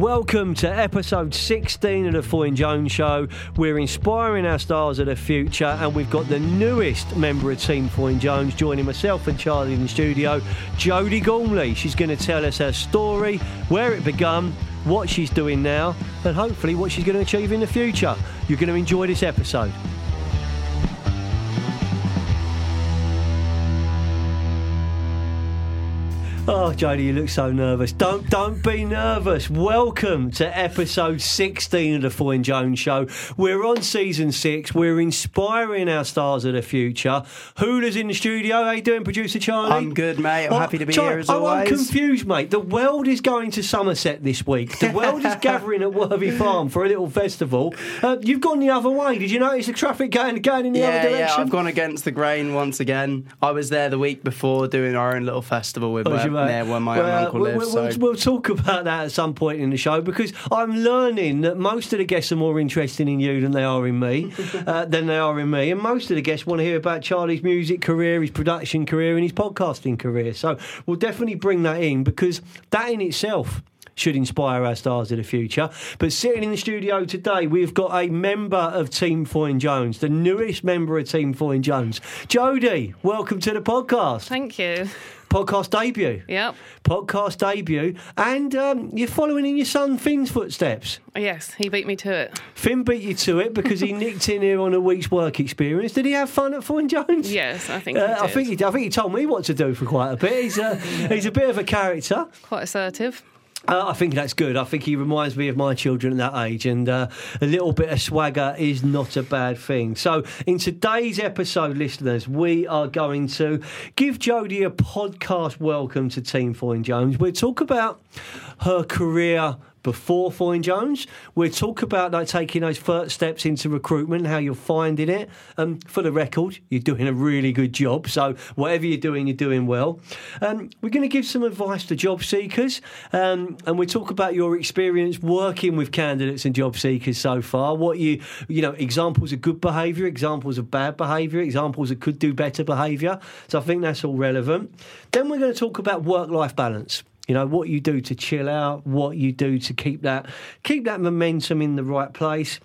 Welcome to episode 16 of the Foyne Jones Show. We're inspiring our stars of the future, and we've got the newest member of Team Foyne Jones joining myself and Charlie in the studio, Jodi Gormley. She's going to tell us her story, where it began, what she's doing now, and hopefully what she's going to achieve in the future. You're going to enjoy this episode. Oh, Jodi, you look so nervous. Don't don't be nervous. Welcome to episode 16 of the Foyne Jones Show. We're on season six. We're inspiring our stars of the future. Hula's in the studio. How you doing, producer Charlie? I'm good, mate. I'm Oh, happy to be Charlie, here as oh, I'm confused, mate. The world is going to Somerset this week. The world is gathering at Worthy Farm for a little festival. Uh, you've gone the other way. Did you notice the traffic going going in the other yeah, direction? yeah, I've gone against the grain once again. I was there the week before doing our own little festival with Oh, where, you mate? near where my Well, own uncle we'll, lives. We'll, so. we'll talk about that at some point in the show because I'm learning that most of the guests are more interested in you than they are in me, uh, than they are in me, and most of the guests want to hear about Charlie's music career, his production career, and his podcasting career. So we'll definitely bring that in because that in itself should inspire our stars of the future. But sitting in the studio today, we've got a member of Team Foyne Jones, the newest member of Team Foyne Jones. Jodi, welcome to the podcast. Thank you. Podcast debut Yep. podcast debut, and um, you're following in your son Finn's footsteps. Yes, he beat me to it. Finn beat you to it because he nicked in here on a week's work experience. Did he have fun at Foyne Jones? Yes, I think Uh, I think he, I think he told me what to do for quite a bit. He's a, he's a bit of a character. Quite assertive. Uh, I think that's good. I think he reminds me of my children at that age, and uh, a little bit of swagger is not a bad thing. So, in today's episode, listeners, we are going to give Jodi a podcast welcome to Team Foyne Jones. We'll talk about her career before Foyne Jones. We'll talk about like taking those first steps into recruitment, how you're finding it. Um, for the record, you're doing a really good job. So whatever you're doing, you're doing well. Um, we're going to give some advice to job seekers, um, and we talk about your experience working with candidates and job seekers so far. What you you know examples of good behaviour, examples of bad behaviour, examples that could do better behaviour. So I think that's all relevant. Then we're going to talk about work life balance. You know what you do to chill out, what you do to keep that keep that momentum in the right place.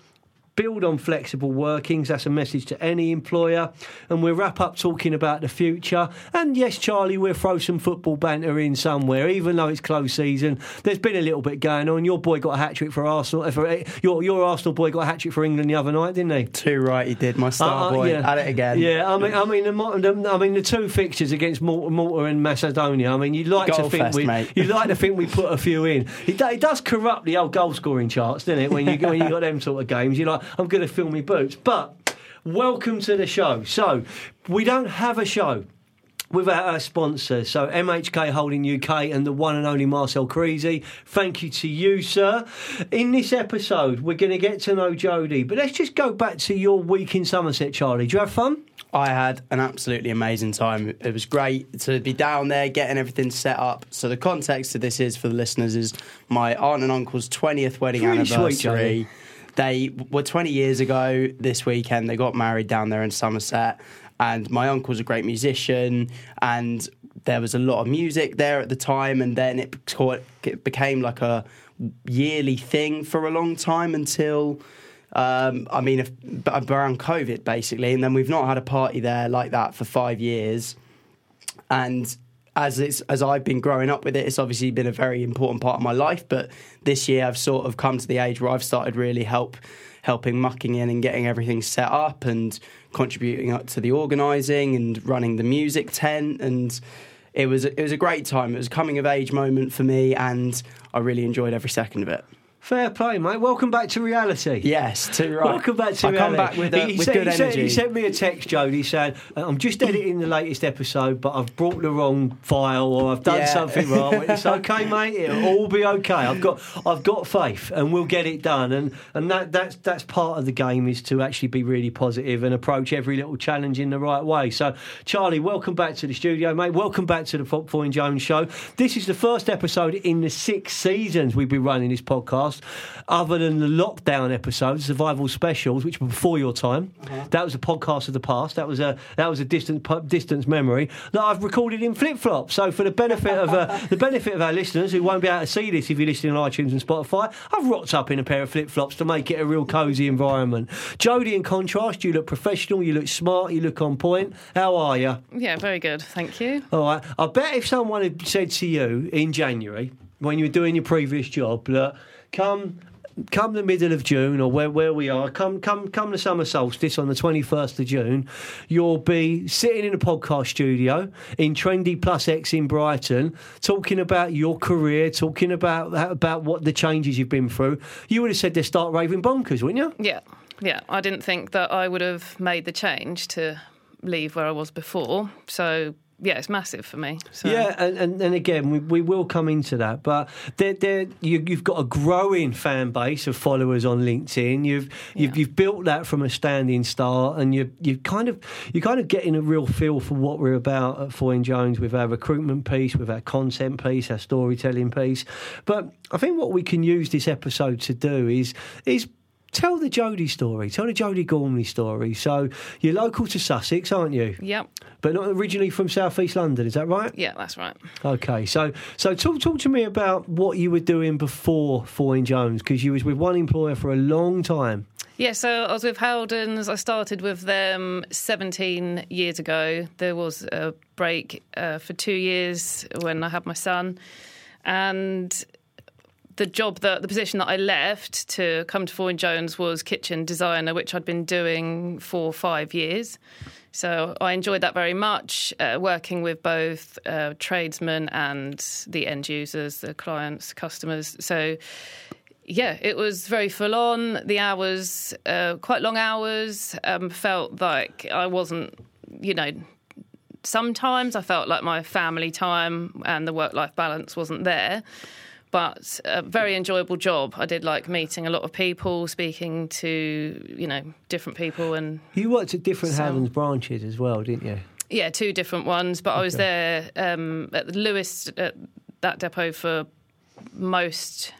Build on flexible workings. That's a message to any employer. And we'll wrap up talking about the future. And yes, Charlie, we'll throw some football banter in somewhere, even though it's close season. There's been a little bit going on. Your boy got a hat trick for Arsenal. uh, For, your your Arsenal boy got a hat trick for England the other night, didn't he? Too right, he did. My star Uh, uh, boy yeah. at it again. Yeah, I mean, I mean, the, I mean, the two fixtures against Malta, Malta and Macedonia. I mean, you'd like to think fest, we, mate. you'd like to think we put a few in. It, it does corrupt the old goal scoring charts, doesn't it? When you when you got them sort of games, you're like, I'm going to fill my boots. But welcome to the show. So we don't have a show without our sponsors. So MHK Holding UK and the one and only Marcel Creasy. Thank you to you, sir. In this episode, we're going to get to know Jodi, but let's just go back to your week in Somerset, Charlie. Did you have fun? I had an absolutely amazing time. It was great to be down there, getting everything set up. So the context of this is for the listeners is my aunt and uncle's twentieth wedding Really anniversary. Johnny. They were twenty years ago this weekend. They got married down there in Somerset, and my uncle's a great musician, and there was a lot of music there at the time, and then it, it became like a yearly thing for a long time until. Um, I mean, if, around COVID, basically, and then we've not had a party there like that for five years. And as it's as I've been growing up with it, it's obviously been a very important part of my life. But this year, I've sort of come to the age where I've started really help helping mucking in and getting everything set up and contributing up to the organising and running the music tent and. It was it was a great time. It was a coming of age moment for me, and I really enjoyed every second of it. Fair play, mate. Welcome back to reality. Yes, too right. Welcome back to I come reality. back with, uh, He with sent- good he sent- energy. he sent me a text, Jodi, saying, uh, I'm just editing the latest episode, but I've brought the wrong file or I've done Yeah. something wrong. It's okay, mate. It'll all be okay. I've got I've got faith and we'll get it done. And and that that's that's part of the game is to actually be really positive and approach every little challenge in the right way. So Charlie, welcome back to the studio, mate. Welcome back to the Foyne Jones show. This is the first episode in the six seasons we've been running this podcast. Podcast. Other than the lockdown episodes, survival specials, which were before your time, that was a podcast of the past. That was a that was a distant pu- distance memory that I've recorded in flip flops. So for the benefit of uh, the benefit of our listeners who won't be able to see this if you're listening on iTunes and Spotify, I've rocked up in a pair of flip flops to make it a real cosy environment. Jodi, in contrast, you look professional, you look smart, you look on point. How are you? Yeah, very good. Thank you. All right. I bet if someone had said to you in January when you were doing your previous job that come come the middle of June or where, where we are, come come come the summer solstice on the twenty first of June, you'll be sitting in a podcast studio in Trendy Plus X in Brighton, talking about your career, talking about about what the changes you've been through. You would have said they start raving bonkers, wouldn't you? Yeah, yeah. I didn't think that I would have made the change to leave where I was before. So yeah, it's massive for me. So. Yeah, and, and, and again, we, we will come into that, but they're, they're, you, you've got a growing fan base of followers on LinkedIn. You've you've, Yeah. you've built that from a standing start, and you you kind of you kind of getting a real feel for what we're about at Foyne Jones with our recruitment piece, with our content piece, our storytelling piece. But I think what we can use this episode to do is is. Tell the Jodi story. Tell the Jodi Gormley story. So you're local to Sussex, aren't you? Yep. But not originally from Southeast London. Is that right? Yeah, that's right. Okay, so so talk talk to me about what you were doing before Foyne Jones because you was with one employer for a long time. Yeah, so I was with Howdens. I started with them 17 years ago. There was a break uh, for two years when I had my son. And the job that the position that I left to come to Foyne Jones was kitchen designer, which I'd been doing for five years. So I enjoyed that very much, uh, working with both uh, tradesmen and the end users, the clients, customers. So yeah, it was very full on. The hours, uh, quite long hours. Um, felt like I wasn't, you know, sometimes I felt like my family time and the work life balance wasn't there. But a very enjoyable job. I did like meeting a lot of people, speaking to, you know, different people and You worked at different So- Howdens branches as well, didn't you? yeah, two different ones. But I was there um, at Lewes at that depot for most.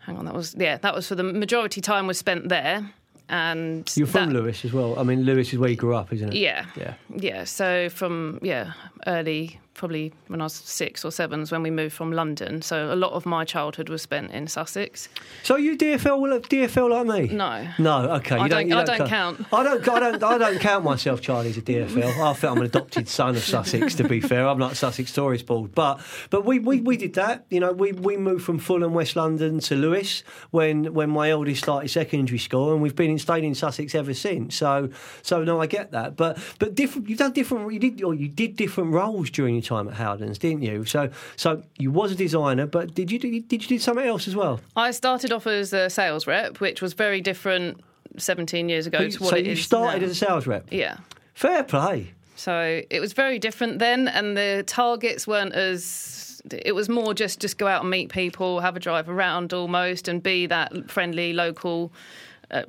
Hang on, that was yeah, that was for the majority time was spent there, and You're from that- Lewes as well. I mean, Lewes is where you grew up, isn't it? Yeah, Yeah. yeah. So from yeah, early probably when I was six or seven is when we moved from London. So a lot of my childhood was spent in Sussex. So you DFL DFL like me? No. No, okay. I you don't- you I don't count. I don't. I don't. I don't count myself, Charlie, as a DFL. I feel I'm an adopted son of Sussex. To be fair, I'm like Sussex Tourist Board. But but we, we, we did that. You know, we, we moved from Fulham, West London, to Lewes when when my eldest started secondary school, and we've been in stayed in Sussex ever since. So so no, I get that. But but different. You've done different. You did or you did different roles during your time at Howdens, didn't you? So so you was a designer, but did you do, did you do something else as well? I started off as a sales rep, which was very different 17 years ago to what so you started now. as a sales rep. yeah. Fair play. So it was very different then, and the targets weren't as. It was more just just go out and meet people, have a drive around almost, and be that friendly local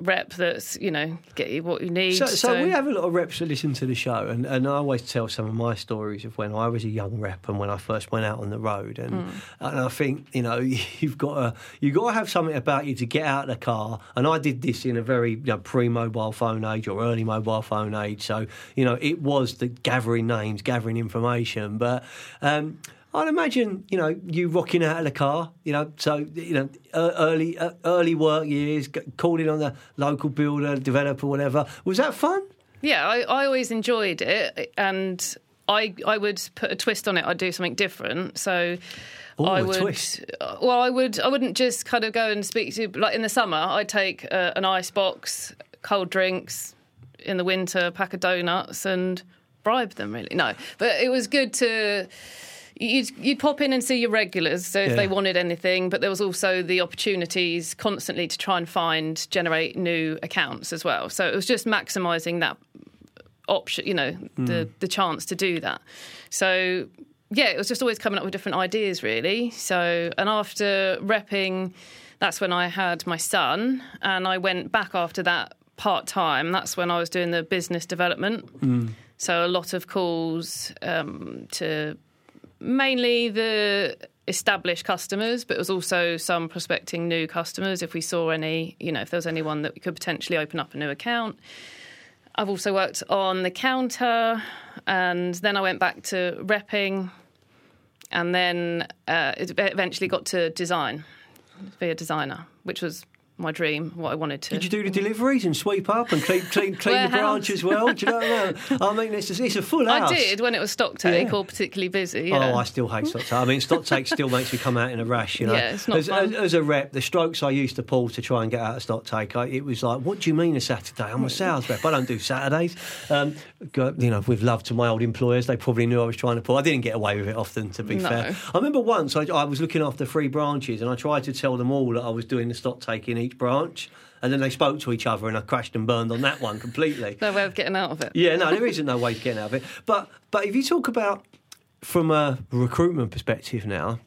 rep that's you know get you what you need. So, so, we have a lot of reps that listen to the show, and, and I always tell some of my stories of when I was a young rep and when I first went out on the road, and and I think you know you've got to you got to have something about you to get out of the car, and I did this in a very you know, pre-mobile phone age or early mobile phone age, so you know it was the gathering names, gathering information, but. Um, I'd imagine, you know, you rocking out of the car, you know, so you know, early uh, early work years, calling on the local builder, developer, whatever. Was that fun? Yeah, I, I always enjoyed it, and I I would put a twist on it. I'd do something different. So. Ooh, I a would, twist. well, I would, I wouldn't just kind of go and speak to like in the summer. I'd take uh, an ice box, cold drinks. In the winter, pack of donuts and bribe them. Really, no, but it was good to. You'd, you'd pop in and see your regulars, so if Yeah. they wanted anything, but there was also the opportunities constantly to try and find, generate new accounts as well. So it was just maximising that option, you know, the the chance to do that. So yeah, it was just always coming up with different ideas, really. So and after repping, that's when I had my son, and I went back after that part time. That's when I was doing the business development. So a lot of calls um, to mainly the established customers, but it was also some prospecting new customers. If we saw any, you know, if there was anyone that we could potentially open up a new account. I've also worked on the counter, and then I went back to repping, and then uh, it eventually got to design, be a designer, which was my dream, what I wanted to. Did you do the deliveries and sweep up and clean, clean, clean the branch as well? Do you know what I mean? I mean, it's a, it's a full house. I did when it was stock take Yeah. or particularly busy. Oh. I still hate stock take. I mean, stock take still makes me come out in a rash. You know, Yeah, it's not as, fun. as, as a rep, the strokes I used to pull to try and get out of stock take, I, it was like, "What do you mean a Saturday? I'm a sales rep. I don't do Saturdays." Um, you know, with love to my old employers, they probably knew I was trying to pull. I didn't get away with it often, to be No. fair. I remember once I, I was looking after three branches, and I tried to tell them all that I was doing the stock each branch. And then they spoke to each other, and I crashed and burned on that one completely. no way of getting out of it. Yeah, no, there isn't no way of getting out of it. But but if you talk about from a recruitment perspective now,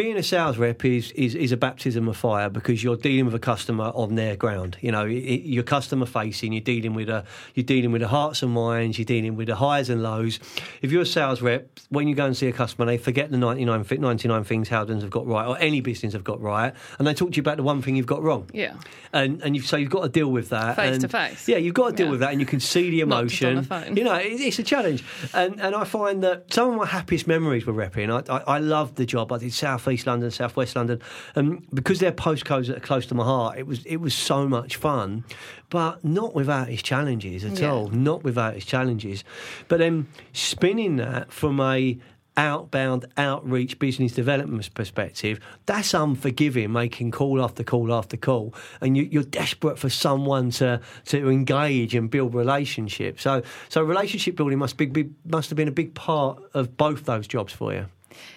being a sales rep is, is, is a baptism of fire because you're dealing with a customer on their ground. You know, it, you're customer facing. You're dealing with a you're dealing with the hearts and minds. You're dealing with the highs and lows. If you're a sales rep, when you go and see a customer, they forget the 99, 99 things Howdens have got right or any business have got right, and they talk to you about the one thing you've got wrong. Yeah. And and you so you've got to deal with that Face and- to face. Yeah, you've got to deal Yeah. with that, and you can see the Not just on emotion. the. You know, it, it's a challenge, and and I find that some of my happiest memories were repping. I, I, I loved the job. I did South East London, South West London, and because they're postcodes that are close to my heart, it was it was so much fun, but not without its challenges at Yeah. all. Not without its challenges, but then spinning that from a outbound outreach business development perspective that's unforgiving making call after call after call. And you, you're desperate for someone to to engage and build relationships. So so relationship building must be, be must have been a big part of both those jobs for you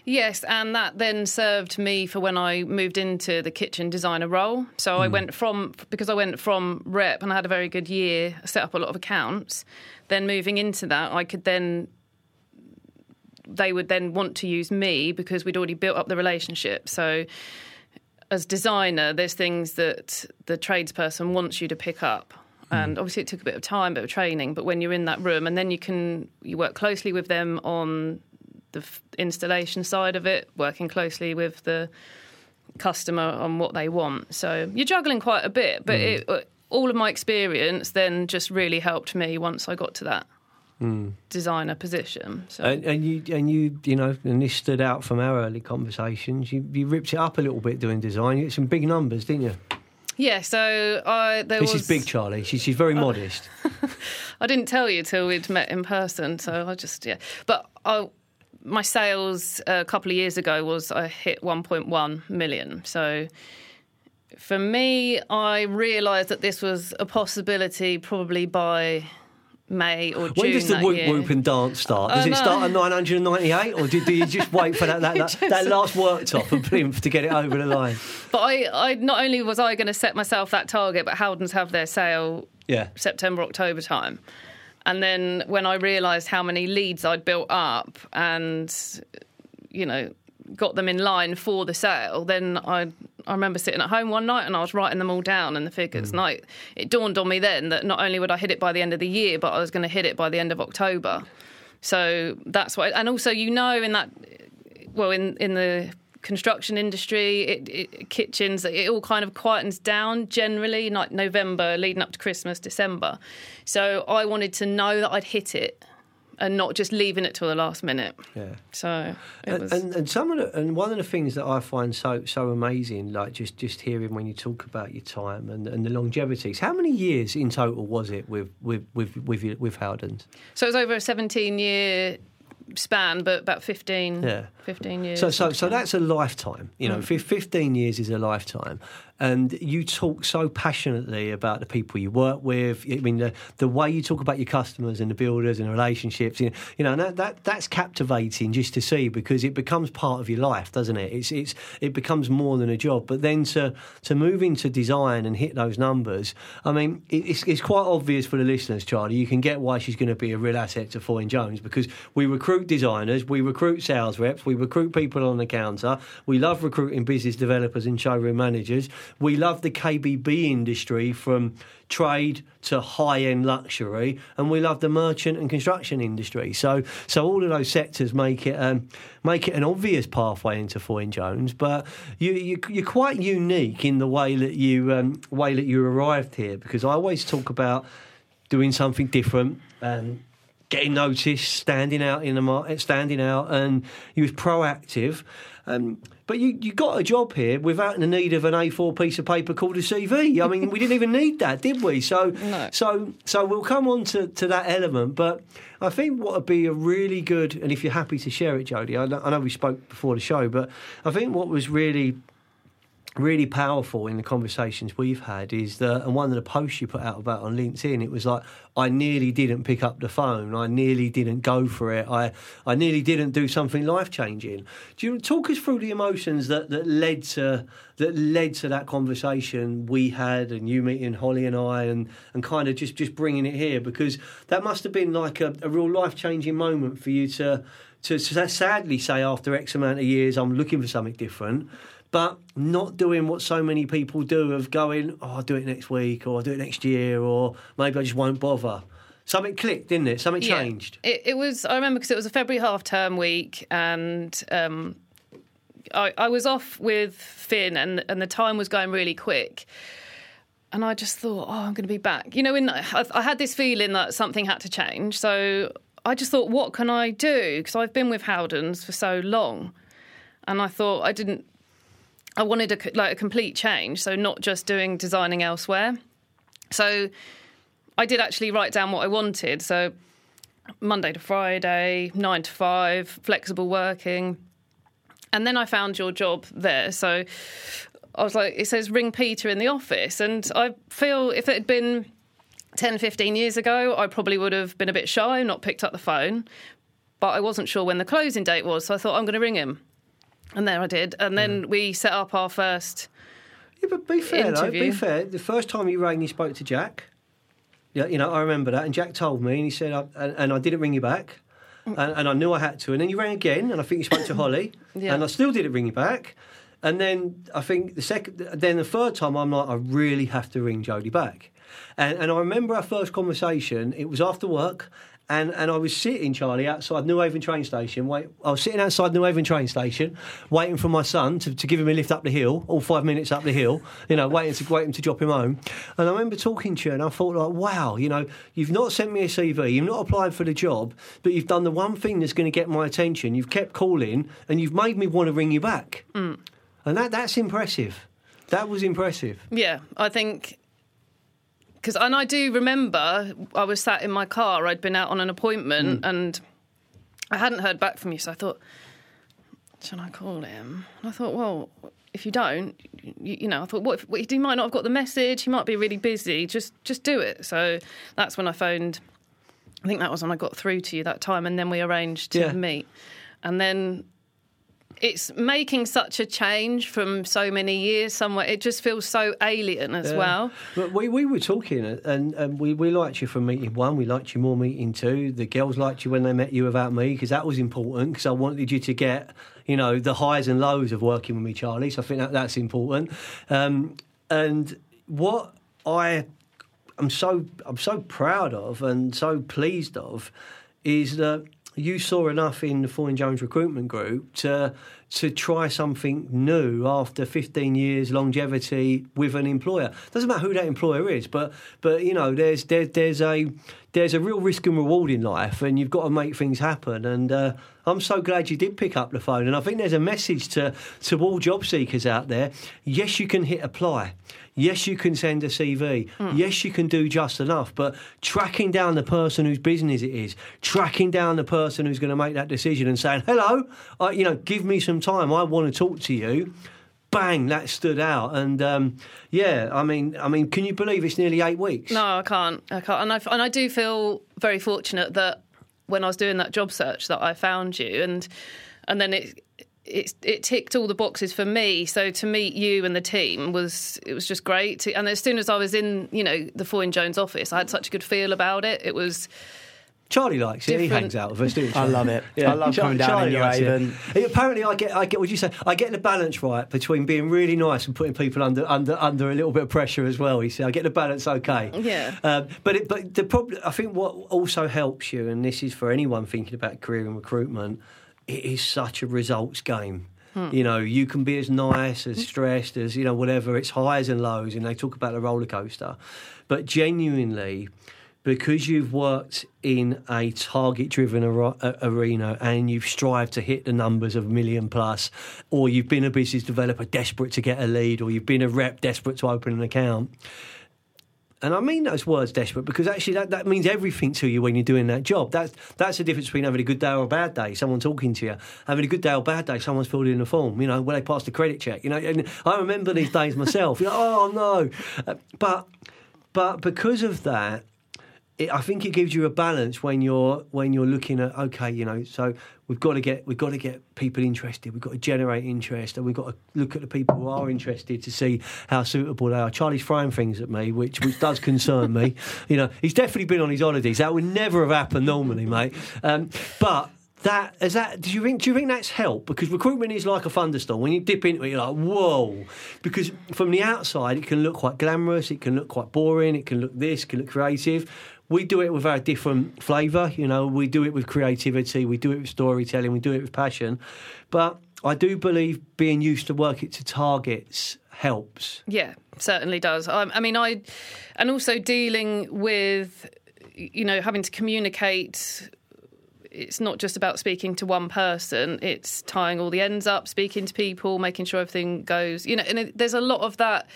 Yes, and that then served me for when I moved into the kitchen designer role. So I hmm. went from because I went from rep and I had a very good year, set up a lot of accounts. Then moving into that, I could then they would then want to use me because we'd already built up the relationship. So as designer, there's things that the tradesperson wants you to pick up. Hmm. And obviously, it took a bit of time, a bit of training. But when you're in that room, and then you can you work closely with them on the f- installation side of it, working closely with the customer on what they want. So you're juggling quite a bit, but it, uh, all of my experience then just really helped me once I got to that designer position. So. And, and you and you you know and this stood out from our early conversations. You, you ripped it up a little bit doing design. You had some big numbers didn't you? Yeah, so I there this was is big charlie. She, she's very modest. I didn't tell you till we'd met in person, so I just yeah. But I, my sales a couple of years ago was I hit 1.1 million. So for me, I realised that this was a possibility probably by May or June. When does the whoop year. whoop and dance start? Does it start at 998 or do, do you just wait for that, that, that, that last worktop and plinth to get it over the line? But I, I not only was I going to set myself that target, but Howdens have their sale Yeah. September, October time. And then when I realised how many leads I'd built up and, you know, got them in line for the sale, then I I remember sitting at home one night and I was writing them all down and the figures. Mm. And I, it dawned on me then that not only would I hit it by the end of the year, but I was going to hit it by the end of October. So that's why. And also, you know, in that, well, in in the construction industry, it, it, kitchens, it all kind of quietens down generally, like November leading up to Christmas, December. So I wanted to know that I'd hit it and not just leaving it till the last minute. Yeah. So And, and, and some of the, and one of the things that I find so so amazing, like just just hearing when you talk about your time and, and the longevities. How many years in total was it with with with with, you- with Howdens? so it was over a 17 year span, but about 15, Yeah. 15 years. So so so that's a lifetime. You know, fif- fifteen years is a lifetime, and you talk so passionately about the people you work with. I mean, the the way you talk about your customers and the builders and the relationships. You know, you know that, that that's captivating just to see because it becomes part of your life, doesn't it? It's it's it becomes more than a job. But then to to move into design and hit those numbers, I mean, it, it's it's quite obvious for the listeners, Charlie. You can get why she's going to be a real asset to Foyne Jones because we recruit designers, we recruit sales reps, we recruit people on the counter. We love recruiting business developers and showroom managers. We love the KBB industry from trade to high-end luxury, and we love the merchant and construction industry. So, so all of those sectors make it um, make it an obvious pathway into Foyne Jones. But you, you you're quite unique in the way that you um, way that you arrived here because I always talk about doing something different. Um, getting noticed, standing out in the market, standing out, and he was proactive. Um, but you, you got a job here without the need of an A4 piece of paper called a CV. I mean, we didn't even need that, did we? So, No. so, so we'll come on to, to that element. But I think what would be a really good, and if you're happy to share it, Jodi, I know, I know we spoke before the show, but I think what was really really powerful in the conversations we've had is that, and one of the posts you put out about on LinkedIn, it was like, I nearly didn't pick up the phone. I nearly didn't go for it. I, I nearly didn't do something life changing. Do you talk us through the emotions that, that led to that led to that conversation we had, and you meeting Holly and I, and, and kind of just, just bringing it here because that must have been like a, a real life changing moment for you to to sadly say after X amount of years, I'm looking for something different but not doing what so many people do of going, oh, I'll do it next week or I'll do it next year or maybe I just won't bother. Something clicked, didn't it? Something Yeah. changed. It, it was. I remember because it was a February half term week, and um, I, I was off with Finn, and and the time was going really quick. And I just thought, oh, I'm going to be back. You know, in I, I had this feeling that something had to change. So I just thought, what can I do? Because I've been with Howdens for so long, and I thought I didn't. I wanted a, like a complete change, so not just doing designing elsewhere. So I did actually write down what I wanted. So Monday to Friday, nine to five, flexible working. And then I found your job there. So I was like, it says ring Peter in the office. And I feel if it had been 10, 15 years ago, I probably would have been a bit shy, not picked up the phone. But I wasn't sure when the closing date was. So I thought, I'm going to ring him. And there I did. And then we set up our first. Yeah, but be fair, though. Be fair. The first time you rang, you spoke to Jack. Yeah, you know, I remember that. And Jack told me, and he said, I, and, and I didn't ring you back. Mm. And, and I knew I had to. And then you rang again, and I think you spoke to Holly. Yeah. And I still didn't ring you back. And then I think the second, then the third time, I'm like, I really have to ring Jodi back. And, and I remember our first conversation. It was after work, and, and I was sitting, Charlie, outside Newhaven train station. Wait, I was sitting outside Newhaven train station, waiting for my son to, to give him a lift up the hill, all five minutes up the hill. You know, waiting to wait him to drop him home. And I remember talking to you, and I thought, like, wow, you know, you've not sent me a CV, you've not applied for the job, but you've done the one thing that's going to get my attention. You've kept calling, and you've made me want to ring you back. Mm. And that that's impressive. That was impressive. Yeah, I think because and I do remember I was sat in my car. I'd been out on an appointment mm. and I hadn't heard back from you, so I thought, should I call him? And I thought, well, if you don't, you, you know, I thought, what if what, he might not have got the message? He might be really busy. Just just do it. So that's when I phoned. I think that was when I got through to you that time, and then we arranged to Yeah. meet. And then it's making such a change from so many years somewhere. It just feels so alien as Yeah. well. But we, we were talking, and, and we, we liked you from meeting one. We liked you more meeting two. The girls liked you when they met you without me because that was important because I wanted you to get, you know, the highs and lows of working with me, Charlie. So I think that, that's important. Um, and what I I'm so I'm so proud of and so pleased of is that you saw enough in the Foyne Jones recruitment group to to try something new after 15 years longevity with an employer. Doesn't matter who that employer is, but but you know there's there, there's a there's a real risk and reward in life, and you've got to make things happen. And uh, I'm so glad you did pick up the phone. And I think there's a message to to all job seekers out there. Yes, you can hit apply. Yes, you can send a CV. Yes, you can do just enough. But tracking down the person whose business it is, tracking down the person who's going to make that decision, and saying, "Hello, uh, you know, give me some time. I want to talk to you." Bang! That stood out, and um, yeah, I mean, I mean, can you believe it's nearly eight weeks? No, I can't. I can't. And I and I do feel very fortunate that when I was doing that job search that I found you, and and then it. It, it ticked all the boxes for me. So to meet you and the team was it was just great. And as soon as I was in, you know, the Foyne Jones office, I had such a good feel about it. It was Charlie likes it. He hangs out with us, doesn't he? I love it. I love coming down in New likes it. Apparently, I get, I get what you say. I get the balance right between being really nice and putting people under, under, under a little bit of pressure as well. You see, I get the balance okay. Yeah. Um, but it, but the problem, I think, what also helps you, and this is for anyone thinking about career and recruitment, it is such a results game. You know, you can be as nice, as stressed as you know, whatever. It's highs and lows, and they talk about the roller coaster. But genuinely, because you've worked in a target-driven ar- arena and you've strived to hit the numbers of a million plus, or you've been a business developer desperate to get a lead, or you've been a rep desperate to open an account and I mean those words desperate because actually that, that means everything to you when you're doing that job. That's that's the difference between having a good day or a bad day. Someone talking to you, having a good day or a bad day. Someone's filled in a form. You know, when they pass the credit check. You know, and I remember these days myself. Like, oh no, Uh, but but because of that, it, I think it gives you a balance when you're when you're looking at okay, you know, so we've got to get we've got to get people interested. We've got to generate interest, and we've got to look at the people who are interested to see how suitable they are. Charlie's throwing things at me, which which does concern me. You know, he's definitely been on his holidays. That would never have happened normally, mate. Um, but that is that. Do you think? Do you think that's helped? Because recruitment is like a thunderstorm. When you dip into it, you're like, whoa. Because from the outside, it can look quite glamorous. It can look quite boring. It can look this. It can look creative. We do it with our different flavour. You know, we do it with creativity. We do it with storytelling. We do it with passion. But I do believe being used to work it to targets helps. Yeah, certainly does. I, I mean, I, and also dealing with, you know, having to communicate. It's not just about speaking to one person. It's tying all the ends up, speaking to people, making sure everything goes. You know, and it, there's a lot of that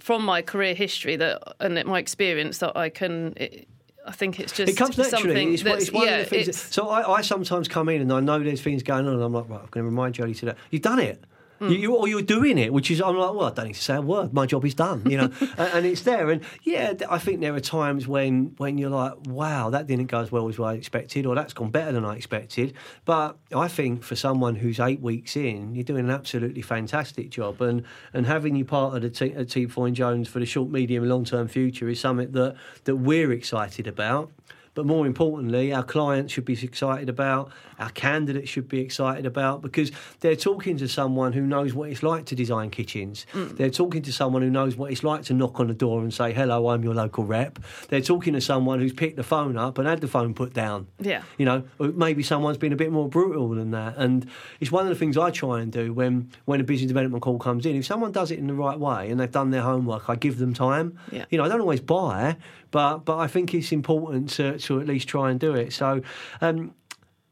from my career history that and my experience that I can. It, I think it's just It comes naturally. something It's, it's one yeah, of the things. that- so I, I sometimes come in and I know there's things going on, and I'm like, right, I'm going to remind Jodi to that. You've done it. Hmm. You, you, or you're doing it, which is I'm like, well, I don't need to say a word. My job is done, you know, and, and it's there. And yeah, I think there are times when when you're like, wow, that didn't go as well as I expected, or that's gone better than I expected. But I think for someone who's eight weeks in, you're doing an absolutely fantastic job, and and having you part of the te- uh, Team Foyne Jones for the short, medium, and long term future is something that that we're excited about. But more importantly, our clients should be excited about, our candidates should be excited about, because they're talking to someone who knows what it's like to design kitchens. Mm. They're talking to someone who knows what it's like to knock on the door and say, hello, I'm your local rep. They're talking to someone who's picked the phone up and had the phone put down. Yeah. You know, or maybe someone's been a bit more brutal than that. And it's one of the things I try and do when, when a business development call comes in. If someone does it in the right way and they've done their homework, I give them time. Yeah. You know, I don't always buy, but but I think it's important to, to at least try and do it. So, um,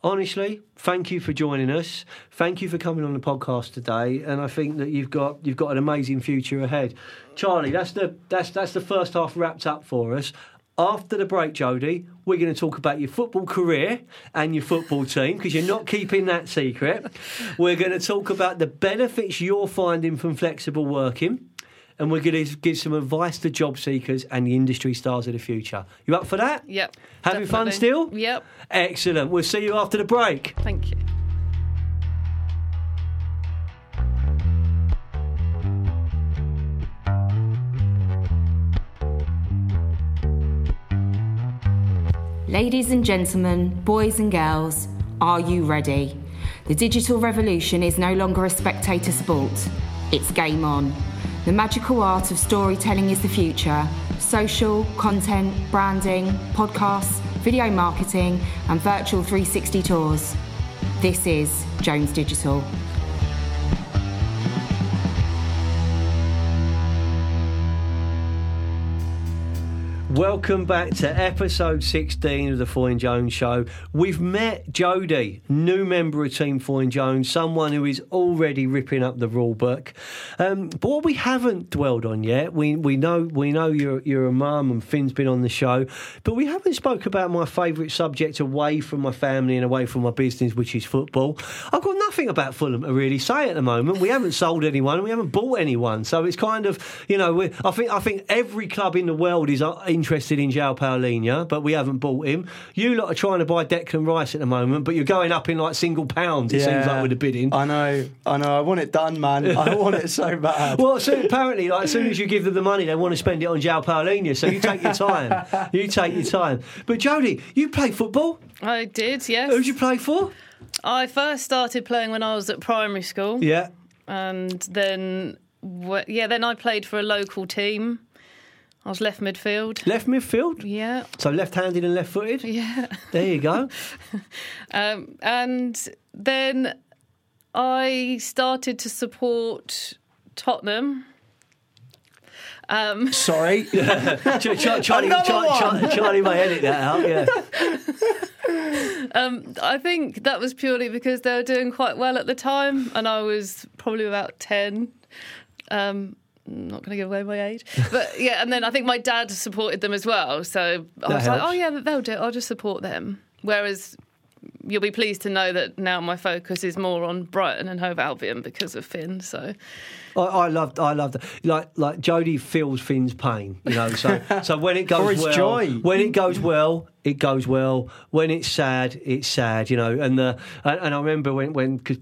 honestly, thank you for joining us. Thank you for coming on the podcast today. And I think that you've got you've got an amazing future ahead. Charlie, that's the that's that's the first half wrapped up for us. After the break, Jodi, we're going to talk about your football career and your football team because you're not keeping that secret. We're going to talk about the benefits you're finding from flexible working and we're going to give some advice to job seekers and the industry stars of the future. You up for that? Yep. Having fun still? Yep. Excellent. We'll see you after the break. Thank you. Ladies and gentlemen, boys and girls, are you ready? The digital revolution is no longer a spectator sport, it's game on. The magical art of storytelling is the future. Social, content, branding, podcasts, video marketing, and virtual 360 tours. This is Jones Digital. Welcome back to episode 16 of the Foyne Jones Show. We've met Jodi, new member of Team Foyne Jones, someone who is already ripping up the rule book. Um, but what we haven't dwelled on yet, we we know we know you're you're a mum and Finn's been on the show, but we haven't spoke about my favourite subject away from my family and away from my business, which is football. I've got nothing about Fulham to really say at the moment. We haven't sold anyone, we haven't bought anyone, so it's kind of you know I think I think every club in the world is uh, in interested in João Palhinha, but we haven't bought him. You lot are trying to buy Declan Rice at the moment, but you're going up in like single pounds. It seems like with the bidding. I know, I know. I want it done, man. I want it so bad. Well, so apparently, like as soon as you give them the money, they want to spend it on João Palhinha. So you take your time. you take your time. But Jodi, you play football. I did, yes. Who'd you play for? I first started playing when I was at primary school, Yeah. and then yeah, then I played for a local team. I was left midfield. Left midfield. Yeah, So left-handed and left-footed. yeah. There you go. Um, and then I started to support Tottenham. Um, Sorry. Ch- Ch- Charlie, Charlie may edit that out. Yeah. um, I think that was purely because they were doing quite well at the time, and I was probably about 10. Um, I'm not going to give away my age. But yeah, and then I think my dad supported them as well. So I That was like, oh, yeah, they'll do it. I'll just support them. Whereas you'll be pleased to know that now my focus is more on Brighton and Hove Albion because of Finn. So I, I loved, I loved it. Like, like Jodi feels Finn's pain, you know. So, so when it goes well, joy. when it goes well, it goes well. When it's sad, it's sad, you know. And the, and, and I remember when, when, cause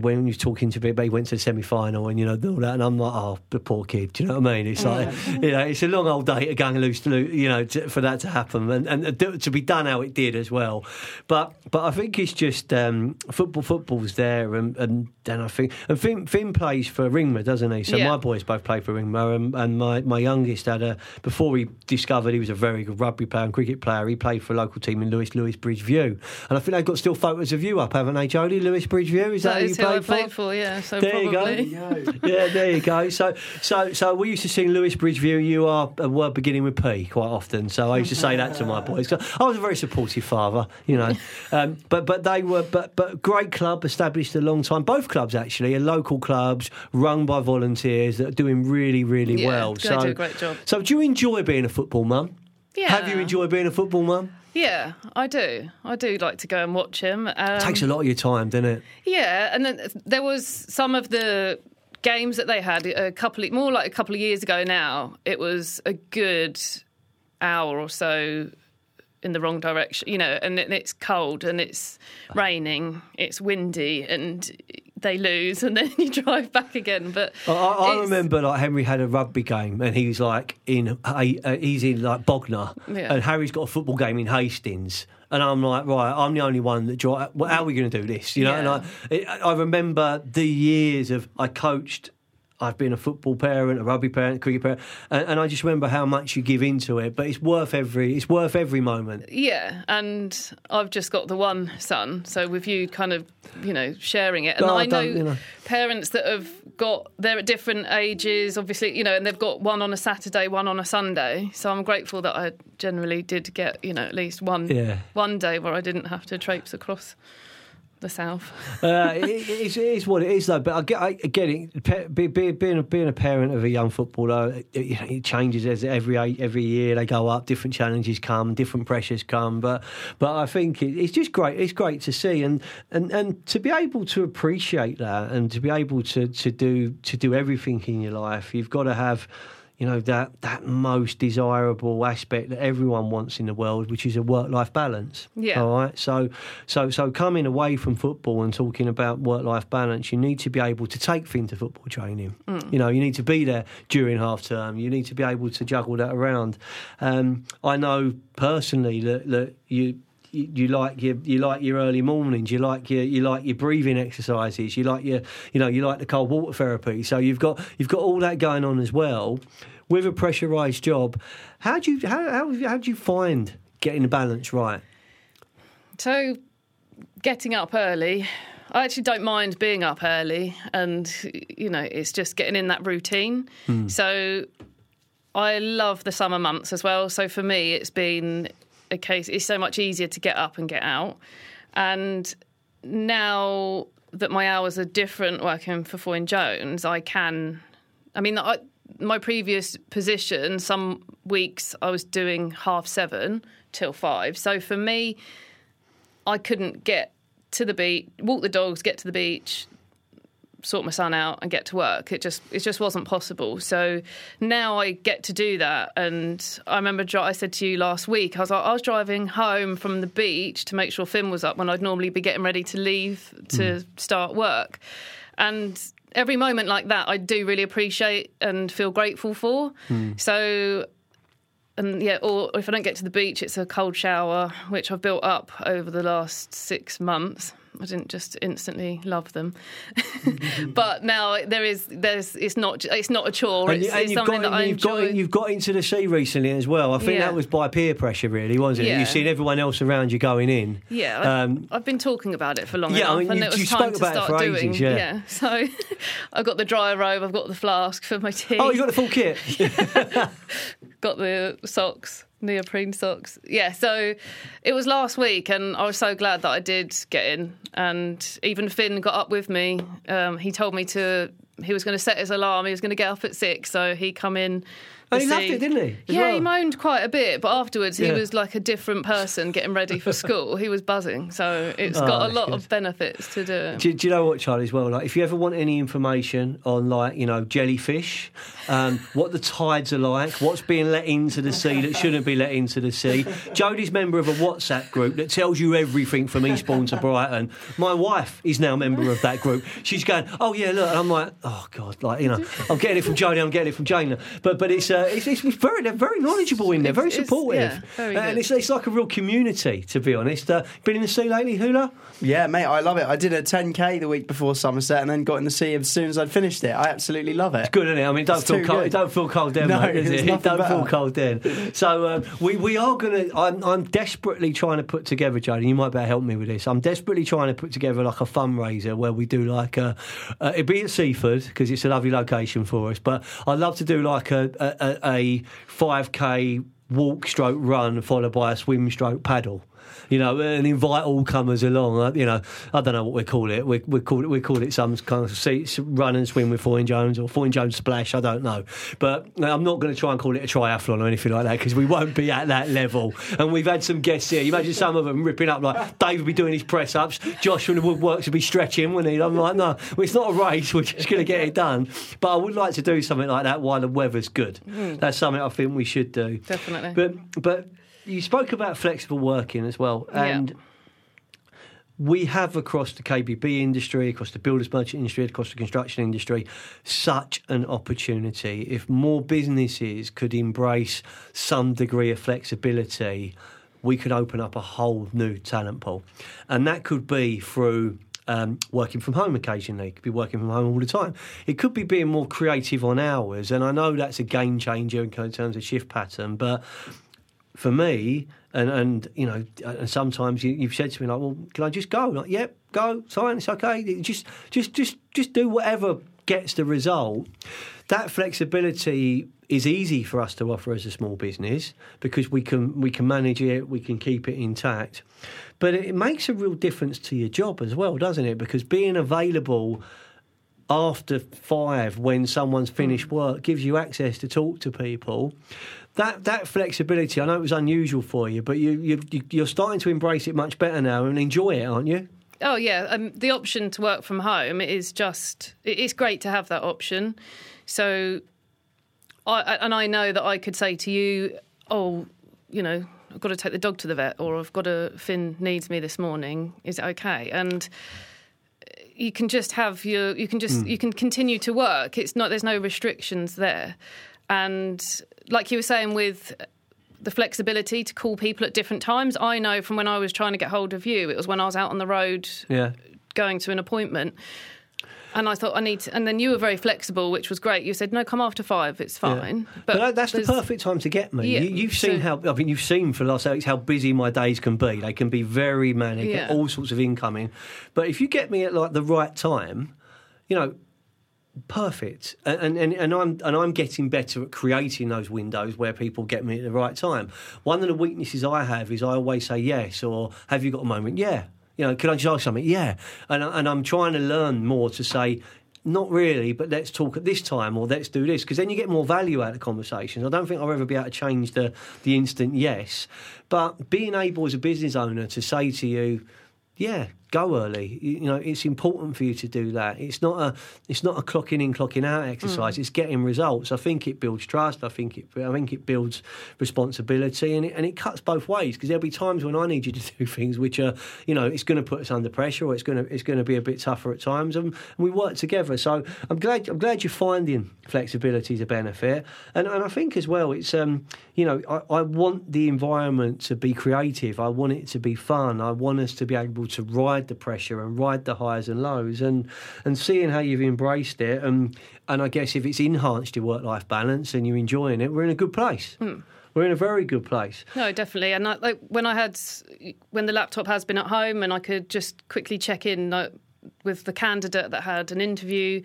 when he was talking to me, he went to the semi final and you know all that, and I'm like, oh, the poor kid. Do you know what I mean? It's like, you know, it's a long old day to go and lose, you know, to, for that to happen and, and to be done how it did as well. But but I think it's just um, football. Football's there, and and then I think and Finn, Finn plays for Ringmer, doesn't he? So Yeah. my boys both play for Ringmer, and, and my my youngest had a before he discovered he was a very good rugby player and cricket player. He played for a local team in Lewes Lewes Bridge View, and I think they've got still photos of you up, haven't they, Jodi? Lewes Bridge View is that, that who is you who I played played for? for, yeah. So There you go. yeah, there you go. So, so, so we used to sing Lewes Bridgeview. You are a word beginning with P quite often. So I used to say that to my boys. I was a very supportive father, you know. Um, but but they were but but great club established a long time. Both clubs actually are local clubs run by volunteers that are doing really really Yeah, well. so do a great job. So do you enjoy being a football mum? Yeah. Have you enjoyed being a football mum? Yeah, I do. I do like to go and watch him. Um, Takes a lot of your time, doesn't it? Yeah, and then there was some of the games that they had a couple of, more like a couple of years ago now. It was a good hour or so in the wrong direction, you know, and it- it's cold and it's raining, it's windy, and they lose, and then you drive back again. But I, I remember like Henry had a rugby game and he was like in uh, he's in like Bognor Yeah. and Harry's got a football game in Hastings and I'm like right I'm the only one that drive. Well, how are we going to do this? You know, and I I remember the years of I coached. I've been a football parent, a rugby parent, a cricket parent, and, and I just remember how much you give into it. But it's worth every it's worth every moment. Yeah, and I've just got the one son, so with you kind of, you know, sharing it. And Oh, I know, you know. parents that have got, they're at different ages, obviously, you know, and they've got one on a Saturday, one on a Sunday. So I'm grateful that I generally did get, you know, at least one Yeah. one day where I didn't have to traipse across the south. uh, it, it is what it is, though. But I get, I get it. Be, be, being a, being a parent of a young footballer, it, it changes as every every year they go up. Different challenges come, different pressures come. But but I think it, it's just great. It's great to see and, and and to be able to appreciate that and to be able to to do to do everything in your life. You've got to have you know that that most desirable aspect that everyone wants in the world, which is a work-life balance. Yeah. All right. So so so coming away from football and talking about work-life balance, you need to be able to take Finn to football training. You know, you need to be there during half term. You need to be able to juggle that around. Um, I know personally that that you. You you like your you like your early mornings. You like your you like your breathing exercises. You like your you know you like the cold water therapy. So you've got you've got all that going on as well with a pressurized job. How do you how how how do you find getting the balance right? So, getting up early, I actually don't mind being up early, and you know, it's just getting in that routine. Hmm. So, I love the summer months as well. So for me, it's been a case. It's so much easier to get up and get out, and now that my hours are different working for Foyne Jones, I can. I mean, I, my previous position, some weeks I was doing half seven till five. So for me, I couldn't get to the beach, walk the dogs, get to the beach, sort my son out and get to work. It just it just wasn't possible. So now I get to do that. And I remember I said to you last week, I was like, I was driving home from the beach to make sure Finn was up when I'd normally be getting ready to leave to hmm. start work. And every moment like that, I do really appreciate and feel grateful for. Hmm. So and yeah, or if I don't get to the beach, it's a cold shower, which I've built up over the last six months. I didn't just instantly love them, but now there is there's it's not it's not a chore. And, It's, and it's you've, something got, that you've, got, you've got into the sea recently as well. I think Yeah. that was by peer pressure, really, wasn't it? Yeah. You've seen everyone else around you going in. yeah, Um, I've been talking about it for long Yeah, I mean, and you- it was time spoke to about it start for doing. ages, yeah. so I've got the dry robe, I've got the flask for my tea. Oh, you got the full kit. got the socks, neoprene socks. Yeah, so it was last week, and I was so glad that I did get in. And even Finn got up with me. Um, he told me to. He was going to set his alarm. He was going to get up at six, so he come in. Oh, he loved it, didn't he, Yeah, well? he moaned quite a bit, but afterwards he Yeah. was like a different person getting ready for school. he was buzzing, so it's Oh, got a lot good. of benefits to do. it. Do, do you know what, Charlie, as well? Like, if you ever want any information on, like, you know, jellyfish, um, what the tides are like, what's being let into the sea that shouldn't be let into the sea, Jodi's member of a WhatsApp group that tells you everything from Eastbourne to Brighton. My wife is now a member of that group. She's going, oh yeah, look, and I'm like, oh god, like you know, I'm getting it from Jodi, I'm getting it from Jana, but but it's uh, it's, it's very they're very knowledgeable in there, very It's- it's- supportive, yeah, very and it's it's like a real community, to be honest. Uh, been in the sea lately, Hula? Yeah, mate, I love it. I did a 10k the week before Somerset and then got in the sea as soon as I'd finished it. I absolutely love it. It's Good, isn't it? I mean, don't It's feel cold. good. Don't feel cold then, No, mate. Is there's it? nothing Don't feel better. cold then. So um, we we are gonna. I'm, I'm desperately trying to put together, Jodi. You might better help me with this. I'm desperately trying to put together like a fundraiser where we do like a. Uh, it'd be at Seaford because it's a lovely location for us. But I'd love to do like a a, a, a 5k walk stroke run followed by a swim stroke paddle. You know, and invite all comers along. Uh, You know, I don't know what we call it. We we call it we call it some kind of seats run and swim with Foyne Jones or Foyne Jones splash. I don't know, but I'm not going to try and call it a triathlon or anything like that because we won't be at that level. And we've had some guests here. You imagine some of them ripping up like Dave would be doing his press ups, Josh from the woodworks would be stretching, wouldn't he? I'm like, no, well, it's not a race. We're just going to get it done. But I would like to do something like that while the weather's good. That's something I think we should do. Definitely. But but you spoke about flexible working as well, Yeah. and we have across the KBB industry, across the builders merchant industry, across the construction industry, such an opportunity. If more businesses could embrace some degree of flexibility, we could open up a whole new talent pool, and that could be through. Um, working from home occasionally, it could be working from home all the time. It could be being more creative on hours, and I know that's a game changer in terms of shift pattern. But for me, and and you know, and sometimes you, you've said to me like, "Well, can I just go?" Like, "Yep, go. Fine. It's okay. Just just just just do whatever gets the result." That flexibility is easy for us to offer as a small business because we can we can manage it, we can keep it intact. But it makes a real difference to your job as well, doesn't it? Because being available after five when someone's finished hmm. work gives you access to talk to people. That that flexibility, I know it was unusual for you, but you, you you're starting to embrace it much better now and enjoy it, aren't you? Oh yeah, um, the option to work from home is just it is great to have that option. So, I and I know that I could say to you, oh, you know, I've got to take the dog to the vet, or I've got to Finn needs me this morning. Is it okay? And you can just have your you can just you can continue to work. It's not there's no restrictions there, and like you were saying with the flexibility to call people at different times. I know from when I was trying to get hold of you, it was when I was out on the road Yeah. going to an appointment. And I thought I need to, and then you were very flexible, which was great. You said, "No, come after five, it's fine." But, that, that's the perfect time to get me. Yeah, you, you've seen so- how I mean you've seen for the last weeks how busy my days can be. They can be very manic, Yeah. all sorts of incoming. But if you get me at like the right time, you know, perfect. And, and and I'm and I'm getting better at creating those windows where people get me at the right time. One of the weaknesses I have is I always say yes or have you got a moment? Yeah. You know, can I just ask something? Yeah. And and I'm trying to learn more to say. Not really, but let's talk at this time, or let's do this, because then you get more value out of conversations. I don't think I'll ever be able to change the the instant yes, but being able as a business owner to say to you, yeah, go early. You, know, it's important for you to do that. It's not a it's not a clocking in, clocking out exercise. It's getting results. I think it builds trust. I think it I think it builds responsibility, and it, and it cuts both ways because there'll be times when I need you to do things which are you know it's going to put us under pressure or it's going to it's going to be a bit tougher at times, and, and we work together. So I'm glad I'm glad you're finding flexibility to benefit, and and I think as well it's um you know I, I want the environment to be creative. I want it to be fun. I want us to be able to ride the pressure and ride the highs and lows, and and seeing how you've embraced it, and and I guess if it's enhanced your work life balance and you're enjoying it, we're in a good place. Hmm. We're in a very good place. No, definitely. And I, like when I had when the laptop has been at home, and I could just quickly check in like, with the candidate that had an interview.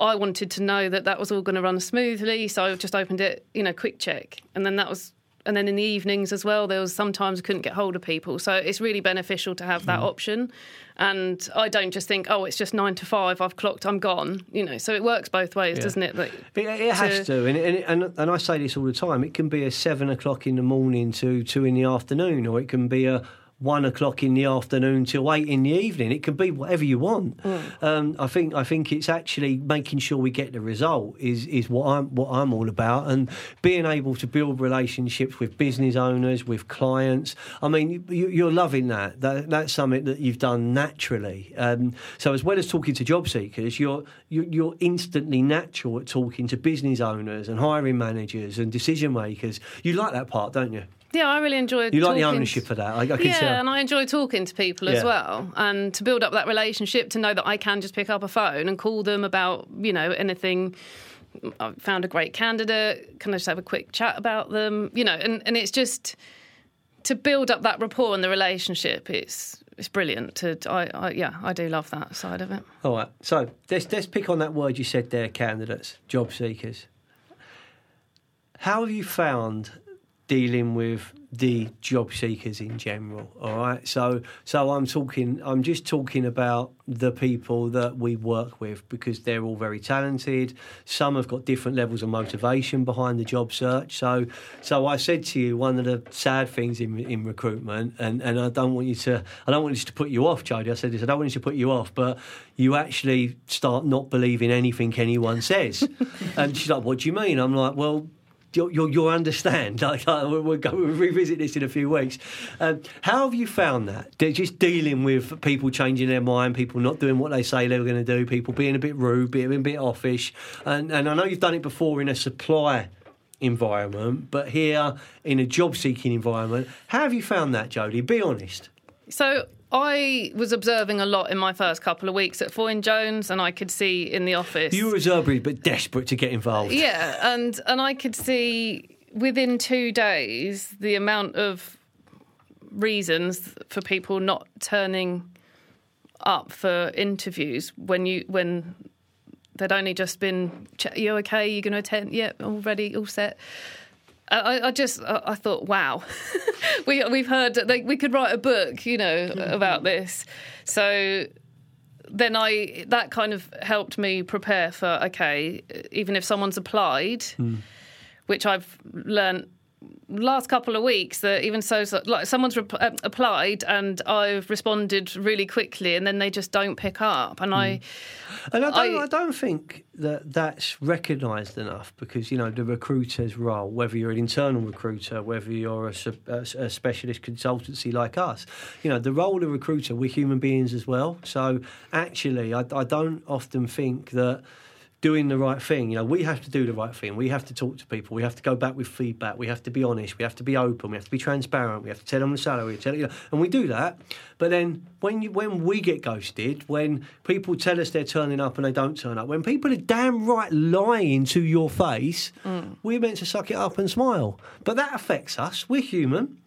I wanted to know that that was all going to run smoothly, so I just opened it, you know, quick check, and then that was. And then in the evenings as well, there was sometimes I couldn't get hold of people, so it's really beneficial to have that hmm. option. And I don't just think, oh, it's just nine to five. I've clocked, I'm gone. You know, so it works both ways, doesn't it? Like, It, it has to, and, and and and I say this all the time. It can be a seven o'clock in the morning to two in the afternoon, or it can be a one o'clock in the afternoon till eight in the evening. It can be whatever you want. Um, I think I think it's actually making sure we get the result is is what I'm what I'm all about, and being able to build relationships with business owners, with clients. I mean, you, you're loving that. that. That's something that you've done naturally. Um, so as well as talking to job seekers, you're you're instantly natural at talking to business owners and hiring managers and decision makers. You like that part, don't you? Yeah, I really enjoy. You like the ownership to- of that. I, I can yeah, tell. and I enjoy talking to people as well, and to build up that relationship, to know that I can just pick up a phone and call them about you know anything. I found a great candidate. Can I just have a quick chat about them? You know, and, and it's just to build up that rapport and the relationship. It's it's brilliant. To I, I yeah, I do love that side of it. All right. So let's let's pick on that word you said there, candidates, job seekers. How have you found dealing with the job seekers in general? All right. So so I'm talking I'm just talking about the people that we work with because they're all very talented. Some have got different levels of motivation behind the job search. So so I said to you one of the sad things in in recruitment and, and I don't want you to I don't want this to put you off, Jodi. I said this, I don't want this to put you off, but you actually start not believing anything anyone says. and she's like, What do you mean? I'm like, Well, you'll, you'll, you'll understand. Like, uh, we'll, we'll go we'll revisit this in a few weeks. Um, how have you found that? De- Just dealing with people changing their mind, people not doing what they say they were going to do, people being a bit rude, being a bit offish. And, and I know you've done it before in a supply environment, but here in a job seeking environment, how have you found that, Jodi? Be honest. So I was observing a lot in my first couple of weeks at Foyne Jones, and I could see in the office. You were reserved but desperate to get involved. Yeah, and and I could see within two days the amount of reasons for people not turning up for interviews when you when they'd only just been. "Ch- You okay? You going to attend? Yeah, all ready, all set. I, I- just I I thought, wow, we we've heard that we could write a book, you know, mm-hmm. about this. So then I that kind of helped me prepare for okay, even if someone's applied, mm. which I've learnt last couple of weeks that even so, so like someone's rep- uh, applied and I've responded really quickly and then they just don't pick up and I And I don't, I, I- don't think that that's recognised enough because you know the recruiter's role, whether you're an internal recruiter, whether you're a, a, a specialist consultancy like us, you know the role of recruiter. We're human beings as well. So actually, I, I don't often think that. Doing the right thing, you know, we have to do the right thing. We have to talk to people. We have to go back with feedback. We have to be honest. We have to be open. We have to be transparent. We have to tell them the salary. Tell you know, and we do that. But then when you, when we get ghosted, when people tell us they're turning up and they don't turn up, when people are damn right lying to your face, mm. we're meant to suck it up and smile. But that affects us. We're human.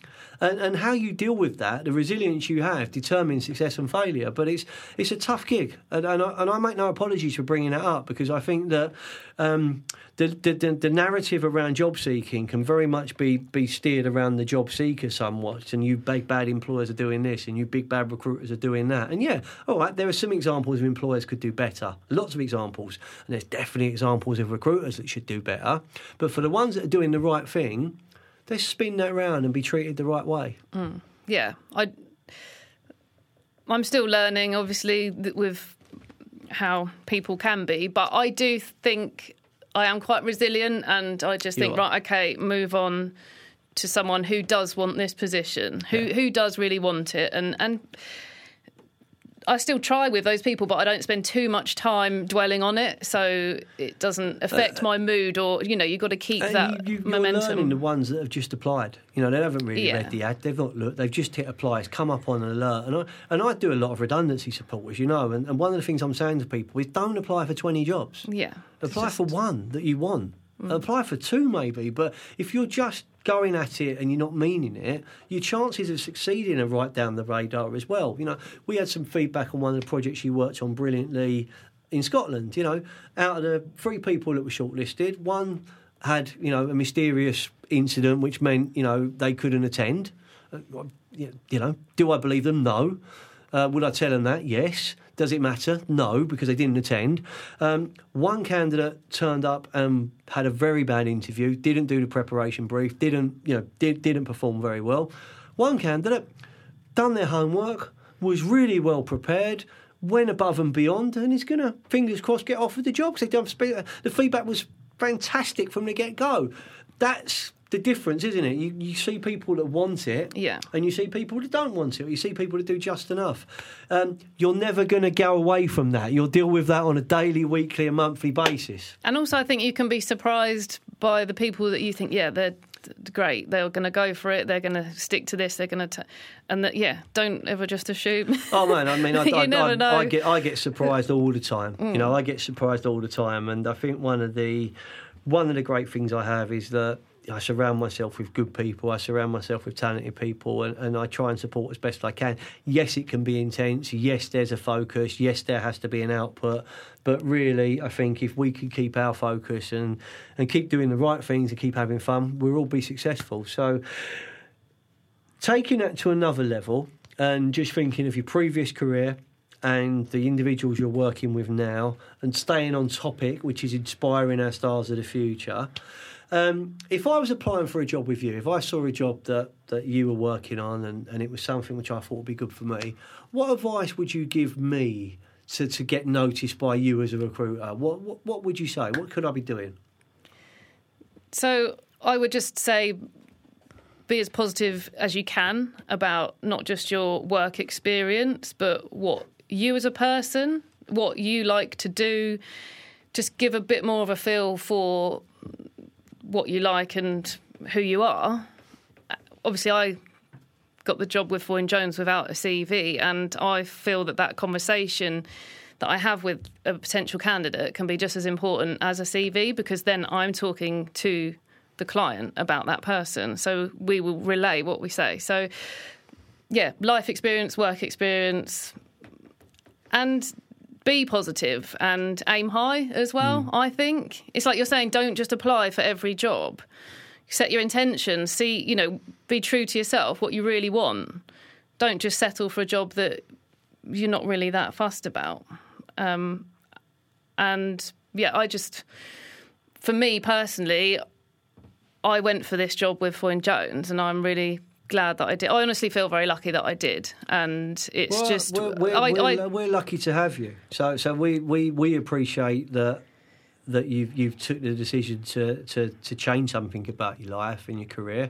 And, and how you deal with that, the resilience you have, determines success and failure. But it's it's a tough gig, and and I, and I make no apologies for bringing that up because I think that um, the, the the narrative around job seeking can very much be be steered around the job seeker somewhat. And you big bad employers are doing this, and you big bad recruiters are doing that. And yeah, all right, there are some examples of employers could do better. Lots of examples, and there's definitely examples of recruiters that should do better. But for the ones that are doing the right thing let's spin that round and be treated the right way. Mm. yeah I I'm still learning, obviously, with how people can be, but I do think I am quite resilient, and I just think, right, okay, move on to someone who does want this position, who who does really want it, and and. I still try with those people, but I don't spend too much time dwelling on it, so it doesn't uh, affect my mood. Or you know, you've got to keep that you, you, momentum. You're learning the ones that have just applied. You know, they haven't really Yeah. read the ad. They've not looked. They've just hit apply. It's come up on an alert. And I, and I do a lot of redundancy support, as you know. And, and one of the things I'm saying to people is don't apply for 20 jobs. yeah, Apply just- for one that you want. Mm. Apply for two, maybe. But if you're just going at it and you're not meaning it, your chances of succeeding are right down the radar as well. You know, we had some feedback on one of the projects you worked on brilliantly in Scotland. You know, out of the three people that were shortlisted, one had you know a mysterious incident which meant you know they couldn't attend. Uh, You know, do I believe them? No. Uh, would I tell them that? Yes. Does it matter? No, because they didn't attend. Um, one candidate turned up and had a very bad interview. Didn't do the preparation brief. Didn't you know? Did, didn't perform very well. One candidate done their homework. Was really well prepared. Went above and beyond, and is going to fingers crossed get offered the job. they don't speak, the feedback was fantastic from the get go. That's the difference, isn't it? You, you see people that want it, Yeah. and you see people that don't want it. You see people that do just enough. Um, you're never going to go away from that. You'll deal with that on a daily, weekly, and monthly basis. And also, I think you can be surprised by the people that you think, yeah, they're great. They're going to go for it. They're going to stick to this. They're going to, and that, yeah, don't ever just assume. Oh man, I mean, I, I, I. I get I get surprised all the time. You know, I get surprised all the time, and I think one of the one of the great things I have is that. I surround myself with good people. I surround myself with talented people, and, and I try and support as best I can. Yes, it can be intense. Yes, there's a focus. Yes, there has to be an output. But really, I think if we can keep our focus and, and keep doing the right things and keep having fun, we'll all be successful. So, taking that to another level and just thinking of your previous career and the individuals you're working with now and staying on topic, which is inspiring our stars of the future. Um, if I was applying for a job with you, if I saw a job that, that you were working on and, and it was something which I thought would be good for me, what advice would you give me to, to get noticed by you as a recruiter? What, what, what would you say? What could I be doing? So I would just say be as positive as you can about not just your work experience, but what you as a person, what you like to do. Just give a bit more of a feel for what you like and who you are. Obviously, I got the job with Foyne Jones without a CV, and I feel that that conversation that I have with a potential candidate can be just as important as a CV because then I'm talking to the client about that person. So we will relay what we say. So, yeah, life experience, work experience, and be positive and aim high as well. I think it's like you're saying, don't just apply for every job. Set your intentions. See, you know, be true to yourself. What you really want. Don't just settle for a job that you're not really that fussed about. Um, and yeah, I just, for me personally, I went for this job with Foyne Jones, and I'm really glad that I did. I honestly feel very lucky that I did, and it's Well, just we're, we're, I, we're, I, we're lucky to have you. So so we, we, we appreciate that that you've you've took the decision to, to, to change something about your life and your career,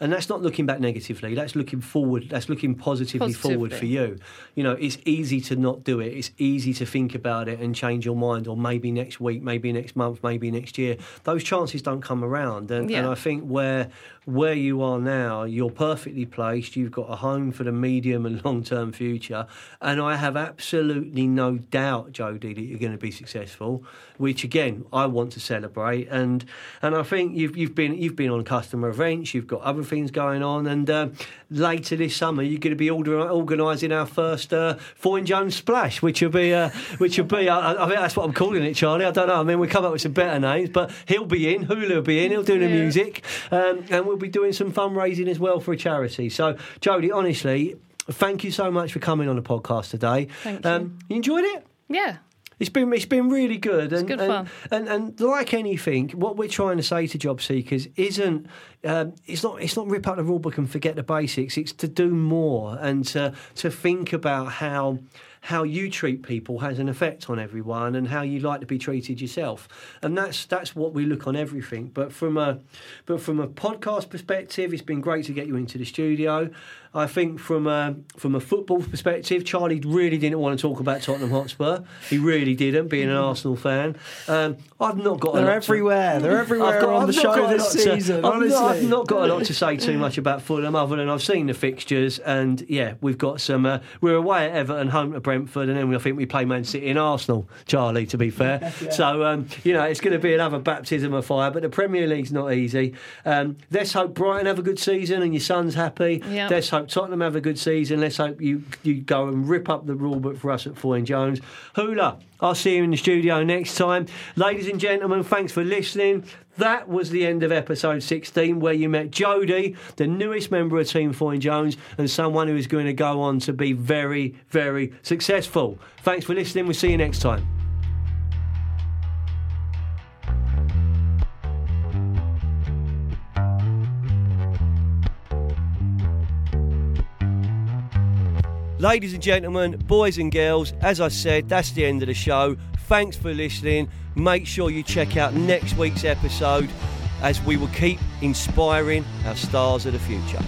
and that's not looking back negatively. That's looking forward. That's looking positively, forward for you. You know, it's easy to not do it. It's easy to think about it and change your mind, or maybe next week, maybe next month, maybe next year. Those chances don't come around, and, and I think where where you are now, you're perfectly placed. You've got a home for the medium and long term future, and I have absolutely no doubt, Jodi, that you're going to be successful. Which again, I want to celebrate, and and I think you've you've been you've been on customer events, you've got other things going on, and uh, later this summer you're going to be order, organising our first uh, Foyne Jones splash, which will be uh, which will be I, I think that's what I'm calling it, Charlie. I don't know. I mean, we come up with some better names, but he'll be in. Hulu will be in. He'll do the music, um, and we'll be doing some fundraising as well for a charity. So, Jodi, honestly, thank you so much for coming on the podcast today. Thank you. Um, you enjoyed it? yeah, It's been it's been really good, and, good and, fun. and and like anything, what we're trying to say to job seekers isn't um, it's not it's not rip out the rule book and forget the basics. It's to do more and to to think about how how you treat people has an effect on everyone and how you like to be treated yourself. And that's that's what we look on everything. But from a but from a podcast perspective, it's been great to get you into the studio. I think from a, from a football perspective, Charlie really didn't want to talk about Tottenham Hotspur. He really didn't, being an Arsenal fan. Um, I've not got. They're lot to- everywhere. They're everywhere I've got- on I've the show this lot to- season. I've honestly, not, I've not got a lot to say too much about Fulham other than I've seen the fixtures and yeah, we've got some. Uh, we're away at Everton, home to Brentford, and then we, I think we play Man City and Arsenal. Charlie, to be fair, so um, you know it's going to be another baptism of fire. But the Premier League's not easy. Um, let's hope Brighton have a good season and your son's happy. Yeah. Let's hope Tottenham have a good season. Let's hope you you go and rip up the rule book for us at Foyne Jones. Hula, I'll see you in the studio next time. Ladies and gentlemen, thanks for listening. That was the end of episode 16, where you met Jodi, the newest member of Team Foyne Jones, and someone who is going to go on to be very, very successful. Thanks for listening. We'll see you next time. Ladies and gentlemen, boys and girls, as I said, that's the end of the show. Thanks for listening. Make sure you check out next week's episode as we will keep inspiring our stars of the future.